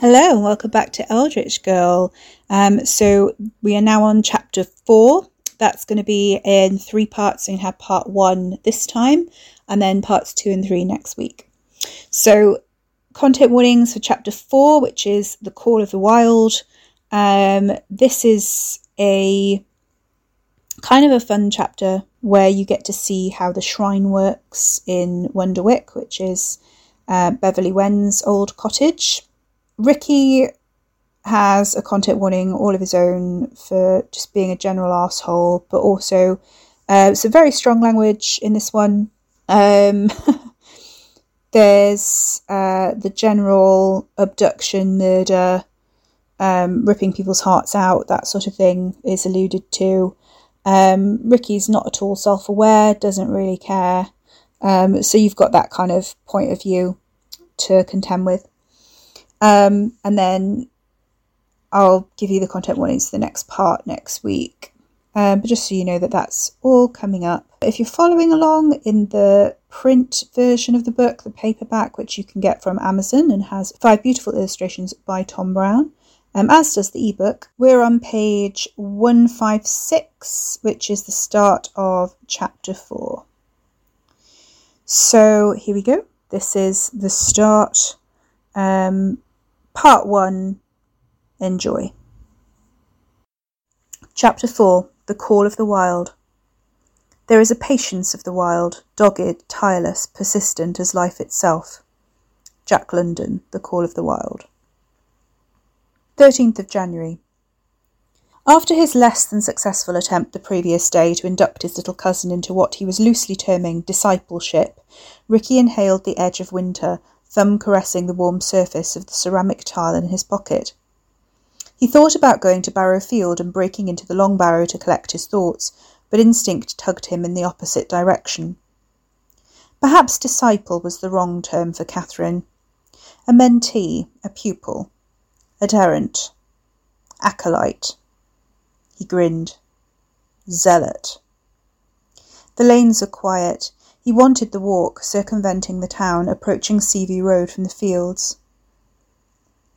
Hello and welcome back to Eldritch Girl. Um, so we are now on chapter four. That's going to be in three parts. You have part one this time, and then parts two and three next week. So content warnings for chapter four, which is the Call of the Wild. Um, this is a kind of a fun chapter where you get to see how the shrine works in Wonderwick, which is uh, Beverly Wen's old cottage. Ricky has a content warning all of his own for just being a general asshole, but also uh, a very strong language in this one. Um, there's uh, the general abduction, murder, um, ripping people's hearts out, that sort of thing is alluded to. Um, Ricky's not at all self aware, doesn't really care. Um, so you've got that kind of point of view to contend with. Um, and then I'll give you the content warnings for the next part next week. Um, but just so you know that that's all coming up. If you're following along in the print version of the book, the paperback, which you can get from Amazon and has five beautiful illustrations by Tom Brown, um, as does the ebook, we're on page 156, which is the start of chapter 4. So here we go. This is the start um, Part 1 Enjoy. Chapter 4 The Call of the Wild. There is a patience of the wild, dogged, tireless, persistent as life itself. Jack London, The Call of the Wild. 13th of January. After his less than successful attempt the previous day to induct his little cousin into what he was loosely terming discipleship, Ricky inhaled the edge of winter thumb caressing the warm surface of the ceramic tile in his pocket. He thought about going to Barrow Field and breaking into the Long Barrow to collect his thoughts, but instinct tugged him in the opposite direction. Perhaps disciple was the wrong term for Catherine. A mentee, a pupil, adherent, acolyte. He grinned. Zealot. The lanes are quiet, he wanted the walk, circumventing the town, approaching Seaview Road from the fields.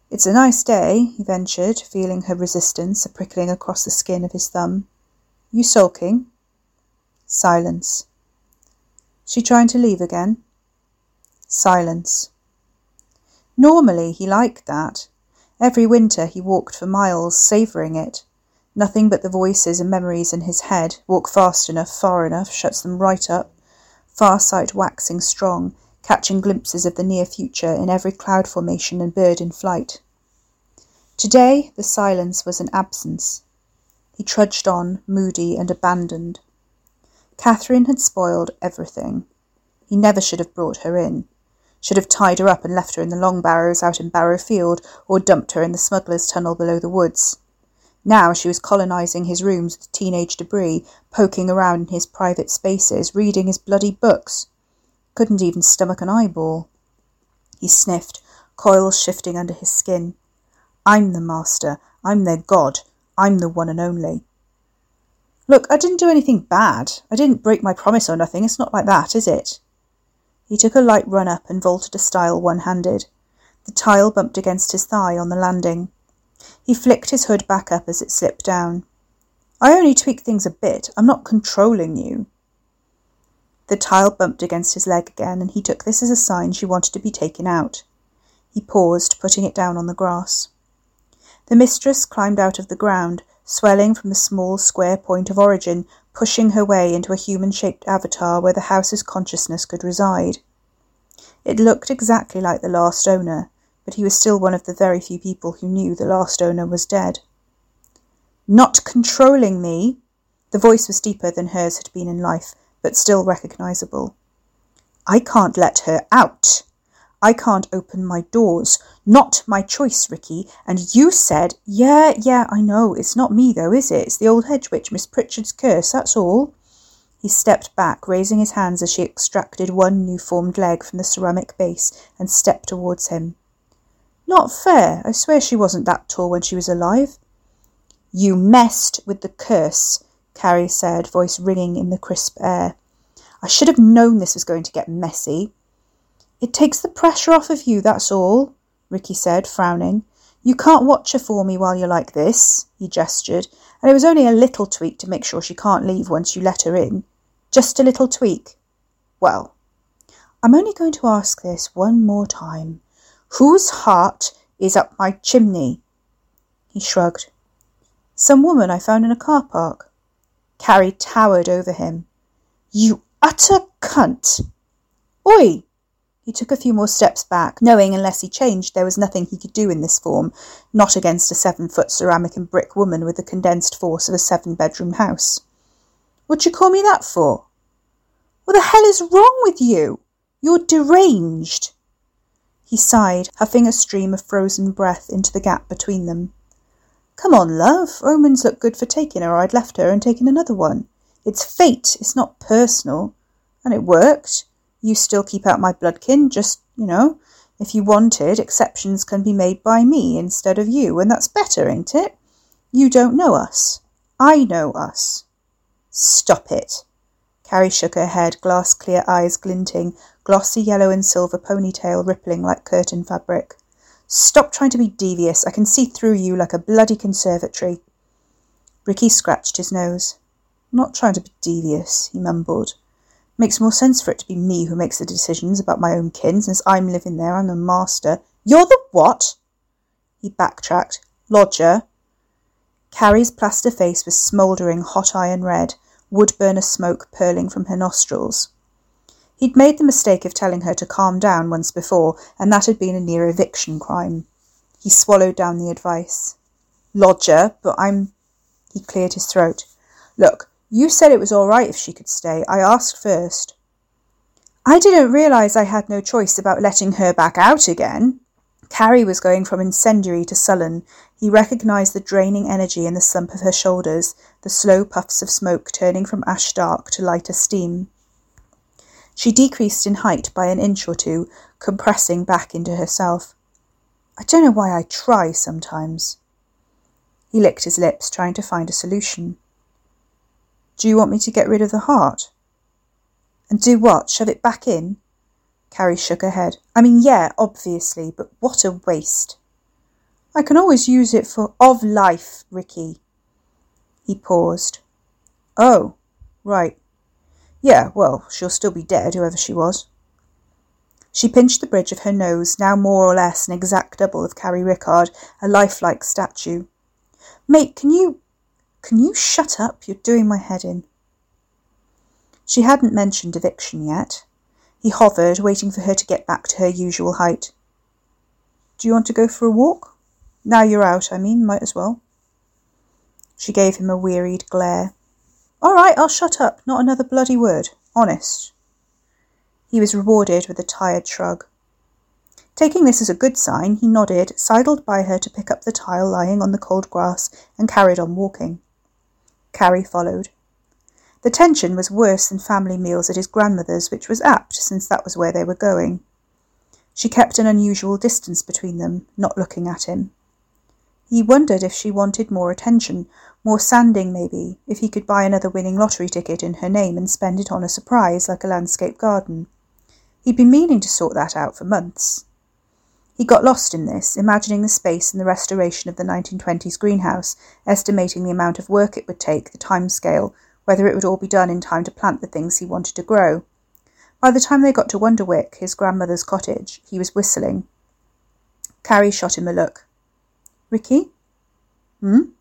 It's a nice day, he ventured, feeling her resistance a prickling across the skin of his thumb. You sulking? Silence. She trying to leave again? Silence. Normally he liked that. Every winter he walked for miles, savouring it. Nothing but the voices and memories in his head. Walk fast enough, far enough, shuts them right up far sight waxing strong, catching glimpses of the near future in every cloud formation and bird in flight. Today the silence was an absence. He trudged on, moody and abandoned. Catherine had spoiled everything. He never should have brought her in. Should have tied her up and left her in the long barrows out in Barrow Field, or dumped her in the smuggler's tunnel below the woods. Now she was colonizing his rooms with teenage debris, poking around in his private spaces, reading his bloody books. Couldn't even stomach an eyeball. He sniffed, coils shifting under his skin. I'm the master. I'm their god. I'm the one and only. Look, I didn't do anything bad. I didn't break my promise or nothing. It's not like that, is it? He took a light run up and vaulted a stile one handed. The tile bumped against his thigh on the landing. He flicked his hood back up as it slipped down. I only tweak things a bit. I'm not controlling you. The tile bumped against his leg again, and he took this as a sign she wanted to be taken out. He paused, putting it down on the grass. The mistress climbed out of the ground, swelling from the small square point of origin, pushing her way into a human shaped avatar where the house's consciousness could reside. It looked exactly like the last owner, but he was still one of the very few people who knew the last owner was dead. Not controlling me! The voice was deeper than hers had been in life, but still recognizable. I can't let her out. I can't open my doors. Not my choice, Ricky. And you said, yeah, yeah, I know. It's not me, though, is it? It's the old hedge witch, Miss Pritchard's curse, that's all. He stepped back, raising his hands as she extracted one new formed leg from the ceramic base and stepped towards him. Not fair. I swear she wasn't that tall when she was alive. You messed with the curse, Carrie said, voice ringing in the crisp air. I should have known this was going to get messy. It takes the pressure off of you, that's all, Ricky said, frowning. You can't watch her for me while you're like this, he gestured, and it was only a little tweak to make sure she can't leave once you let her in. Just a little tweak. Well, I'm only going to ask this one more time. Whose heart is up my chimney? He shrugged. Some woman I found in a car park. Carrie towered over him. You utter cunt! Oi! He took a few more steps back, knowing unless he changed there was nothing he could do in this form, not against a seven foot ceramic and brick woman with the condensed force of a seven bedroom house. What'd you call me that for? What the hell is wrong with you? You're deranged. He sighed, huffing a stream of frozen breath into the gap between them. Come on, love. Omens look good for taking her. I'd left her and taken another one. It's fate. It's not personal. And it worked. You still keep out my bloodkin, just, you know, if you wanted, exceptions can be made by me instead of you, and that's better, ain't it? You don't know us. I know us. Stop it. Carrie shook her head, glass clear eyes glinting, glossy yellow and silver ponytail rippling like curtain fabric. Stop trying to be devious. I can see through you like a bloody conservatory. Ricky scratched his nose. Not trying to be devious, he mumbled. Makes more sense for it to be me who makes the decisions about my own kin, since I'm living there, I'm the master. You're the what? He backtracked. Lodger. Carrie's plaster face was smouldering hot iron red, wood burner smoke purling from her nostrils. He'd made the mistake of telling her to calm down once before, and that had been a near eviction crime. He swallowed down the advice. Lodger, but I'm. He cleared his throat. Look, you said it was all right if she could stay. I asked first. I didn't realise I had no choice about letting her back out again. Carrie was going from incendiary to sullen. He recognised the draining energy in the slump of her shoulders, the slow puffs of smoke turning from ash dark to lighter steam. She decreased in height by an inch or two, compressing back into herself. I don't know why I try sometimes. He licked his lips, trying to find a solution. Do you want me to get rid of the heart? And do what? Shove it back in? Carrie shook her head. I mean, yeah, obviously, but what a waste. I can always use it for of life, Ricky. He paused. Oh, right. Yeah, well, she'll still be dead, whoever she was. She pinched the bridge of her nose, now more or less an exact double of Carrie Rickard, a lifelike statue. Mate, can you can you shut up? You're doing my head in. She hadn't mentioned eviction yet. He hovered, waiting for her to get back to her usual height. Do you want to go for a walk? Now you're out, I mean, might as well. She gave him a wearied glare. All right, I'll shut up. Not another bloody word. Honest. He was rewarded with a tired shrug. Taking this as a good sign, he nodded, sidled by her to pick up the tile lying on the cold grass, and carried on walking. Carrie followed. The tension was worse than family meals at his grandmother's, which was apt, since that was where they were going. She kept an unusual distance between them, not looking at him. He wondered if she wanted more attention, more sanding maybe, if he could buy another winning lottery ticket in her name and spend it on a surprise like a landscape garden. He'd been meaning to sort that out for months. He got lost in this, imagining the space and the restoration of the 1920s greenhouse, estimating the amount of work it would take, the time scale, whether it would all be done in time to plant the things he wanted to grow. By the time they got to Wonderwick, his grandmother's cottage, he was whistling. Carrie shot him a look. Ricky? Hmm?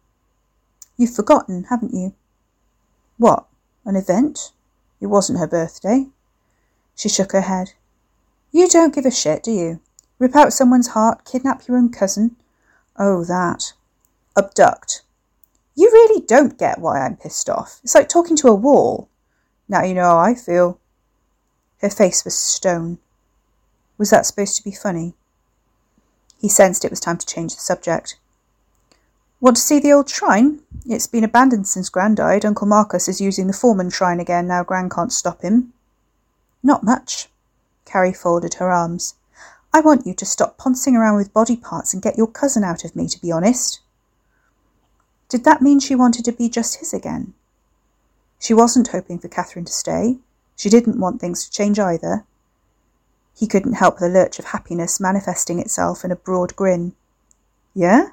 You've forgotten, haven't you? What? An event? It wasn't her birthday. She shook her head. You don't give a shit, do you? Rip out someone's heart, kidnap your own cousin. Oh, that. Abduct. You really don't get why I'm pissed off. It's like talking to a wall. Now you know how I feel. Her face was stone. Was that supposed to be funny? He sensed it was time to change the subject. Want to see the old shrine? It's been abandoned since Gran died. Uncle Marcus is using the Foreman shrine again now Gran can't stop him. Not much. Carrie folded her arms. I want you to stop poncing around with body parts and get your cousin out of me, to be honest. Did that mean she wanted to be just his again? She wasn't hoping for Catherine to stay. She didn't want things to change either. He couldn't help the lurch of happiness manifesting itself in a broad grin. Yeah?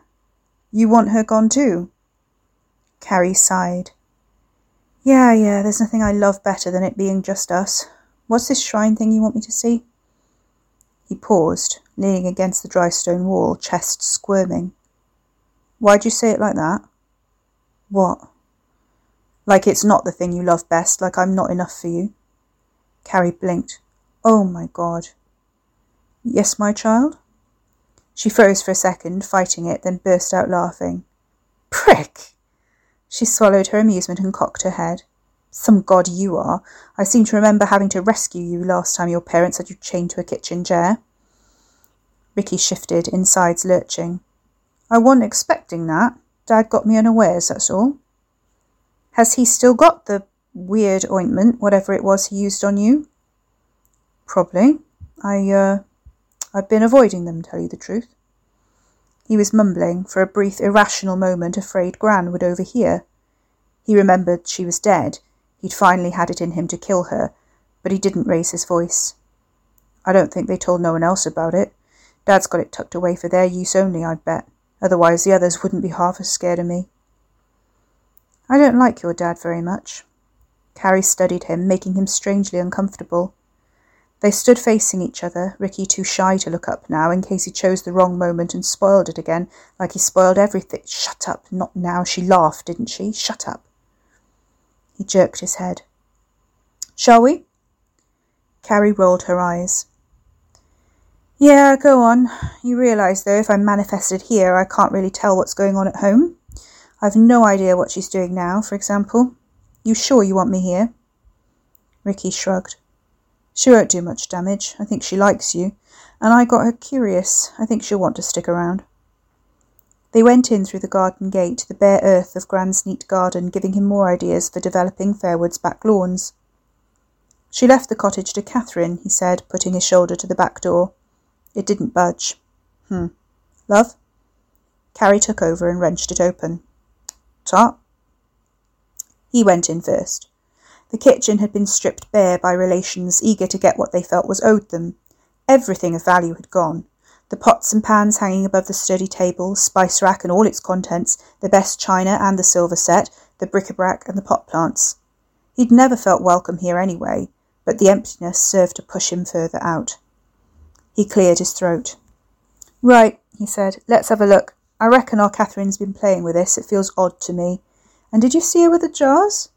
You want her gone too? Carrie sighed. Yeah, yeah, there's nothing I love better than it being just us. What's this shrine thing you want me to see? He paused, leaning against the dry stone wall, chest squirming. Why'd you say it like that? What? Like it's not the thing you love best, like I'm not enough for you. Carrie blinked. Oh my God. Yes, my child? She froze for a second, fighting it, then burst out laughing. Prick! She swallowed her amusement and cocked her head. Some god you are. I seem to remember having to rescue you last time your parents had you chained to a kitchen chair. Ricky shifted, insides lurching. I wasn't expecting that. Dad got me unawares, that's all. Has he still got the weird ointment, whatever it was he used on you? Probably. I, uh, I've been avoiding them, tell you the truth. He was mumbling, for a brief irrational moment afraid Gran would overhear. He remembered she was dead. He'd finally had it in him to kill her, but he didn't raise his voice. I don't think they told no one else about it. Dad's got it tucked away for their use only, I'd bet. Otherwise the others wouldn't be half as scared of me. I don't like your dad very much. Carrie studied him, making him strangely uncomfortable. They stood facing each other, Ricky too shy to look up now in case he chose the wrong moment and spoiled it again, like he spoiled everything. Shut up, not now. She laughed, didn't she? Shut up. He jerked his head. Shall we? Carrie rolled her eyes. Yeah, go on. You realise, though, if I'm manifested here, I can't really tell what's going on at home. I've no idea what she's doing now, for example. You sure you want me here? Ricky shrugged. She won't do much damage. I think she likes you. And I got her curious. I think she'll want to stick around. They went in through the garden gate, the bare earth of Gran's neat garden giving him more ideas for developing Fairwood's back lawns. She left the cottage to Catherine, he said, putting his shoulder to the back door. It didn't budge. Hmm. Love? Carrie took over and wrenched it open. Top? He went in first. The kitchen had been stripped bare by relations eager to get what they felt was owed them. Everything of value had gone. The pots and pans hanging above the sturdy table, spice rack and all its contents, the best china and the silver set, the bric-a-brac and the pot plants. He'd never felt welcome here anyway, but the emptiness served to push him further out. He cleared his throat. Right, he said, let's have a look. I reckon our Catherine's been playing with this. It feels odd to me. And did you see her with the jars?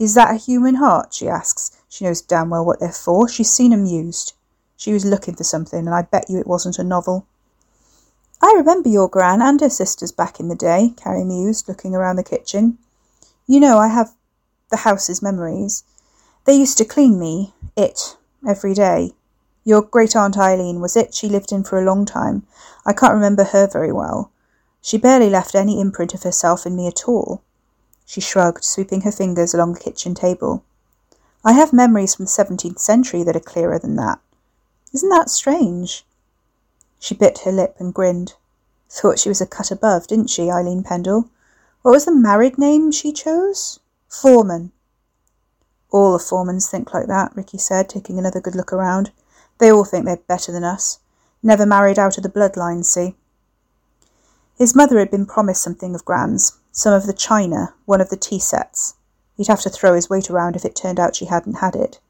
Is that a human heart? she asks. She knows damn well what they're for. She's seen 'em used. She was looking for something, and I bet you it wasn't a novel. I remember your gran and her sisters back in the day, Carrie mused, looking around the kitchen. You know, I have the house's memories. They used to clean me, it, every day. Your great aunt Eileen was it. She lived in for a long time. I can't remember her very well. She barely left any imprint of herself in me at all. She shrugged, sweeping her fingers along the kitchen table. I have memories from the seventeenth century that are clearer than that. Isn't that strange? She bit her lip and grinned. Thought she was a cut above, didn't she, Eileen Pendle? What was the married name she chose? Foreman. All the Foremans think like that, Ricky said, taking another good look around. They all think they're better than us. Never married out of the bloodline, see? His mother had been promised something of Gran's, some of the china, one of the tea sets. He'd have to throw his weight around if it turned out she hadn't had it.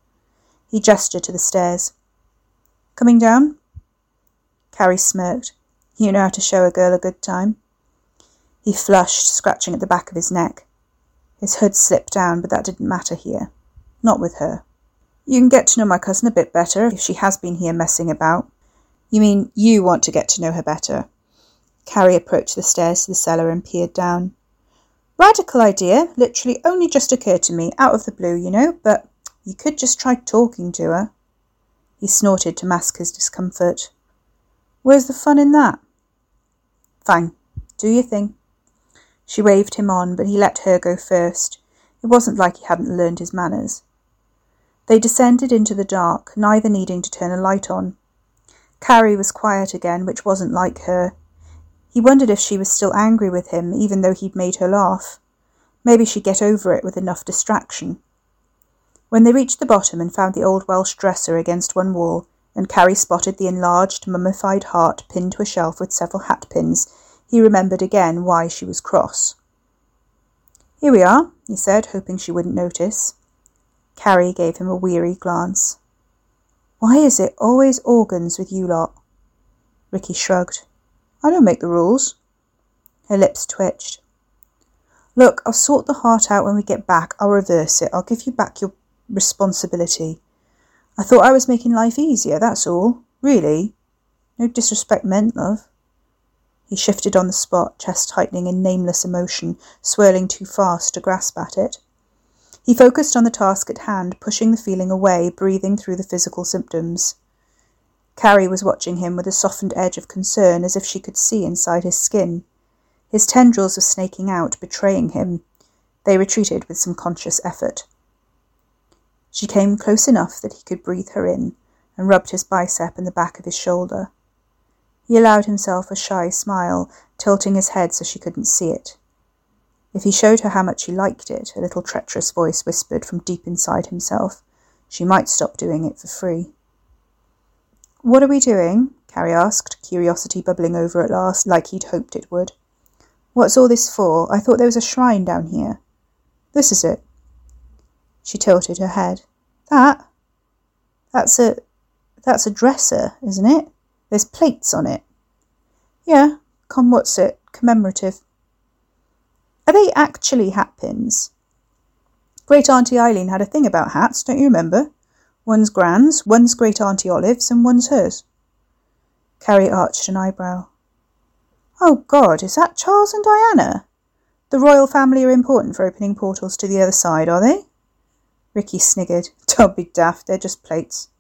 He gestured to the stairs. Coming down? Carrie smirked. You know how to show a girl a good time. He flushed, scratching at the back of his neck. His hood slipped down, but that didn't matter here. Not with her. You can get to know my cousin a bit better if she has been here messing about. You mean you want to get to know her better? Carrie approached the stairs to the cellar and peered down. Radical idea, literally only just occurred to me, out of the blue, you know, but you could just try talking to her. He snorted to mask his discomfort. Where's the fun in that? Fine, do your thing. She waved him on, but he let her go first. It wasn't like he hadn't learned his manners. They descended into the dark, neither needing to turn a light on. Carrie was quiet again, which wasn't like her. He wondered if she was still angry with him, even though he'd made her laugh. Maybe she'd get over it with enough distraction. When they reached the bottom and found the old Welsh dresser against one wall, and Carrie spotted the enlarged, mummified heart pinned to a shelf with several hat pins, He remembered again why she was cross. Here we are, he said, hoping she wouldn't notice. Carrie gave him a weary glance. Why is it always organs with you lot? Ricky shrugged. I don't make the rules. Her lips twitched. Look, I'll sort the heart out when we get back. I'll reverse it. I'll give you back your responsibility. I thought I was making life easier, that's all. Really. No disrespect meant, love. He shifted on the spot, chest tightening in nameless emotion, swirling too fast to grasp at it. He focused on the task at hand, pushing the feeling away, breathing through the physical symptoms. Carrie was watching him with a softened edge of concern, as if she could see inside his skin. His tendrils were snaking out, betraying him. They retreated with some conscious effort. She came close enough that he could breathe her in, and rubbed his bicep and the back of his shoulder. He allowed himself a shy smile, tilting his head so she couldn't see it. If he showed her how much he liked it, a little treacherous voice whispered from deep inside himself, she might stop doing it for free. What are we doing? Carrie asked, curiosity bubbling over at last, like he'd hoped it would. What's all this for? I thought there was a shrine down here. This is it. She tilted her head. That? That's a that's a dresser, isn't it? There's plates on it. Yeah, come what's it? Commemorative. Are they actually hat pins? Great Auntie Eileen had a thing about hats, don't you remember? One's Gran's, one's Great Auntie Olive's, and one's hers. Carrie arched an eyebrow. Oh God, is that Charles and Diana? The royal family are important for opening portals to the other side, are they? Ricky sniggered. Don't be daft, they're just plates.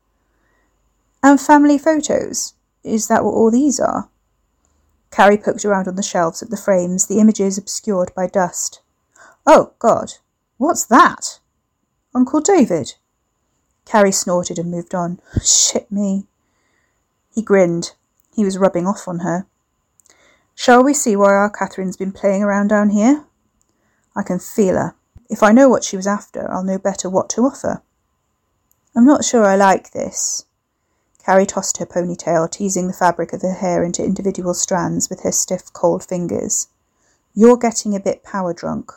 And family photos? Is that what all these are? Carrie poked around on the shelves at the frames, the images obscured by dust. Oh, God, what's that? Uncle David? Carrie snorted and moved on. Shit me. He grinned. He was rubbing off on her. Shall we see why our Catherine's been playing around down here? I can feel her. If I know what she was after, I'll know better what to offer. I'm not sure I like this. Carrie tossed her ponytail, teasing the fabric of her hair into individual strands with her stiff, cold fingers. You're getting a bit power drunk.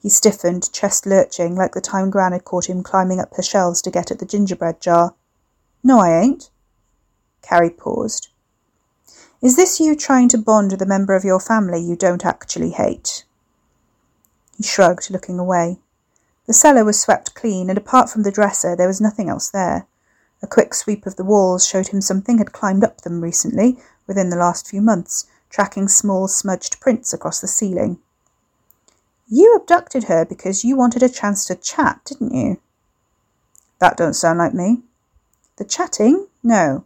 He stiffened, chest lurching, like the time Gran had caught him climbing up her shelves to get at the gingerbread jar. No, I ain't. Carrie paused. Is this you trying to bond with a member of your family you don't actually hate? He shrugged, looking away. The cellar was swept clean, and apart from the dresser, there was nothing else there. A quick sweep of the walls showed him something had climbed up them recently, within the last few months, tracking small smudged prints across the ceiling. You abducted her because you wanted a chance to chat, didn't you? That don't sound like me. The chatting? No.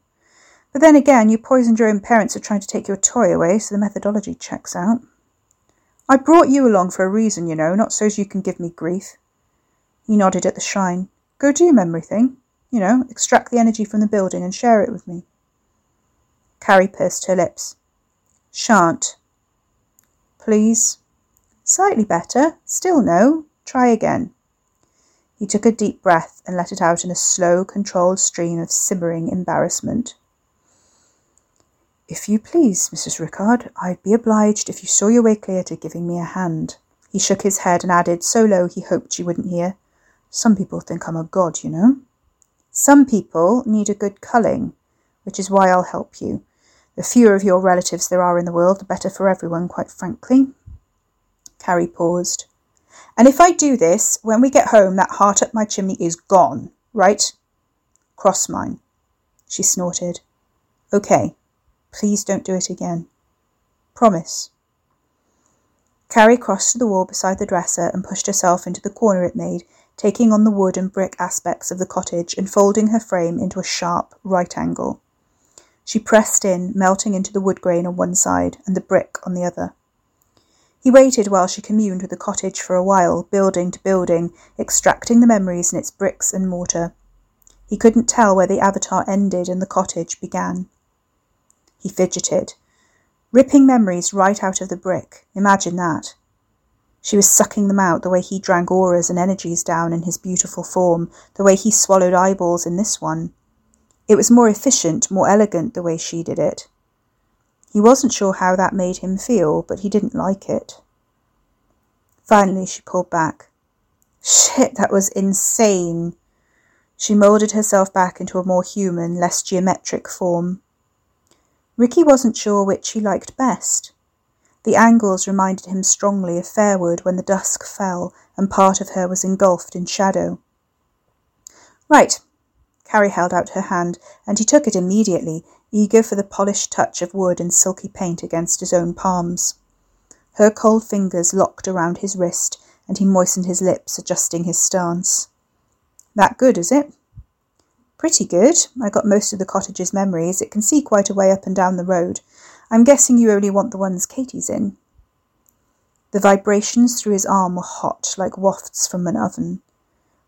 But then again, you poisoned your own parents for trying to take your toy away, so the methodology checks out. I brought you along for a reason, you know, not so's you can give me grief. He nodded at the shrine. Go do your memory thing. You know, extract the energy from the building and share it with me. Carrie pursed her lips. Shan't. Please. Slightly better. Still no. Try again. He took a deep breath and let it out in a slow, controlled stream of simmering embarrassment. If you please, Mrs. Rickard, I'd be obliged if you saw your way clear to giving me a hand. He shook his head and added, so low he hoped she wouldn't hear, Some people think I'm a god, you know. Some people need a good culling, which is why I'll help you. The fewer of your relatives there are in the world, the better for everyone, quite frankly. Carrie paused. And if I do this, when we get home, that heart up my chimney is gone, right? Cross mine. She snorted. Okay, Please don't do it again. Promise. Carrie crossed to the wall beside the dresser and pushed herself into the corner it made, taking on the wood and brick aspects of the cottage and folding her frame into a sharp right angle. She pressed in, melting into the wood grain on one side and the brick on the other. He waited while she communed with the cottage for a while, building to building, extracting the memories in its bricks and mortar. He couldn't tell where the avatar ended and the cottage began. He fidgeted. Ripping memories right out of the brick. Imagine that. She was sucking them out the way he drank auras and energies down in his beautiful form, the way he swallowed eyeballs in this one. It was more efficient, more elegant the way she did it. He wasn't sure how that made him feel, but he didn't like it. Finally, she pulled back. Shit, that was insane. She moulded herself back into a more human, less geometric form. Ricky wasn't sure which he liked best. The angles reminded him strongly of Fairwood when the dusk fell and part of her was engulfed in shadow. Right. Carrie held out her hand, and he took it immediately, eager for the polished touch of wood and silky paint against his own palms. Her cold fingers locked around his wrist, and he moistened his lips, adjusting his stance. That good, is it? Pretty good. I got most of the cottage's memories. It can see quite a way up and down the road. I'm guessing you only want the ones Katie's in. The vibrations through his arm were hot, like wafts from an oven.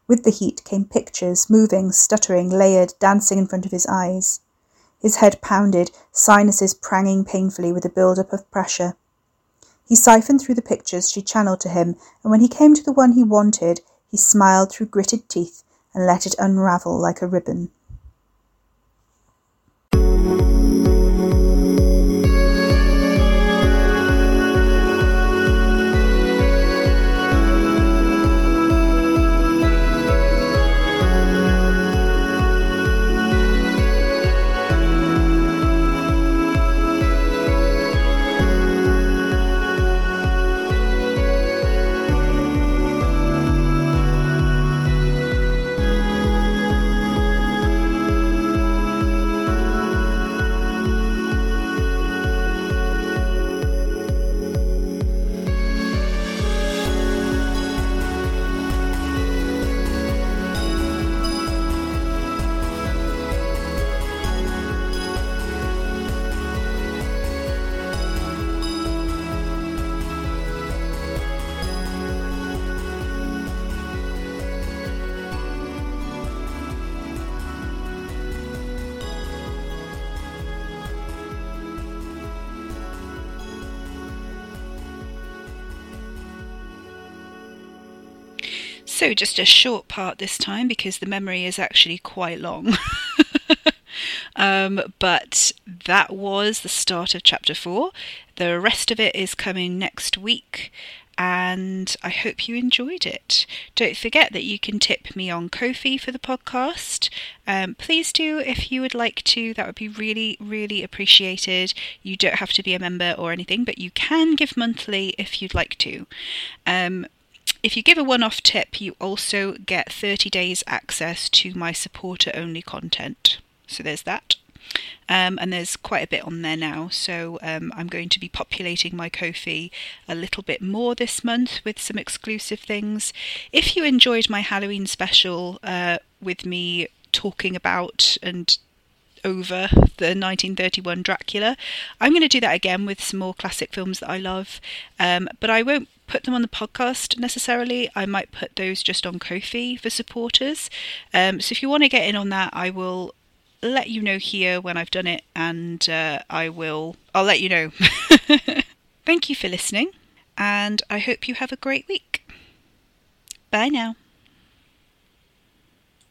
With the heat came pictures, moving, stuttering, layered, dancing in front of his eyes. His head pounded, sinuses pranging painfully with a build-up of pressure. He siphoned through the pictures she channeled to him, and when he came to the one he wanted, he smiled through gritted teeth and let it unravel like a ribbon. So, just a short part this time because the memory is actually quite long. um, but that was the start of chapter four. The rest of it is coming next week and I hope you enjoyed it. Don't forget that you can tip me on Ko-fi for the podcast. Um, please do if you would like to. That would be really, really appreciated. You don't have to be a member or anything, but you can give monthly if you'd like to. Um, if you give a one off tip, you also get 30 days access to my supporter only content. So there's that. Um, and there's quite a bit on there now, so um, I'm going to be populating my Ko-fi a little bit more this month with some exclusive things. If you enjoyed my Halloween special uh, with me talking about and over the 1931 Dracula. I'm going to do that again with some more classic films that I love, um, but I won't put them on the podcast necessarily. I might put those just on Ko-fi for supporters. Um, so if you want to get in on that, I will let you know here when I've done it, and uh, I will. I'll let you know. Thank you for listening, and I hope you have a great week. Bye now.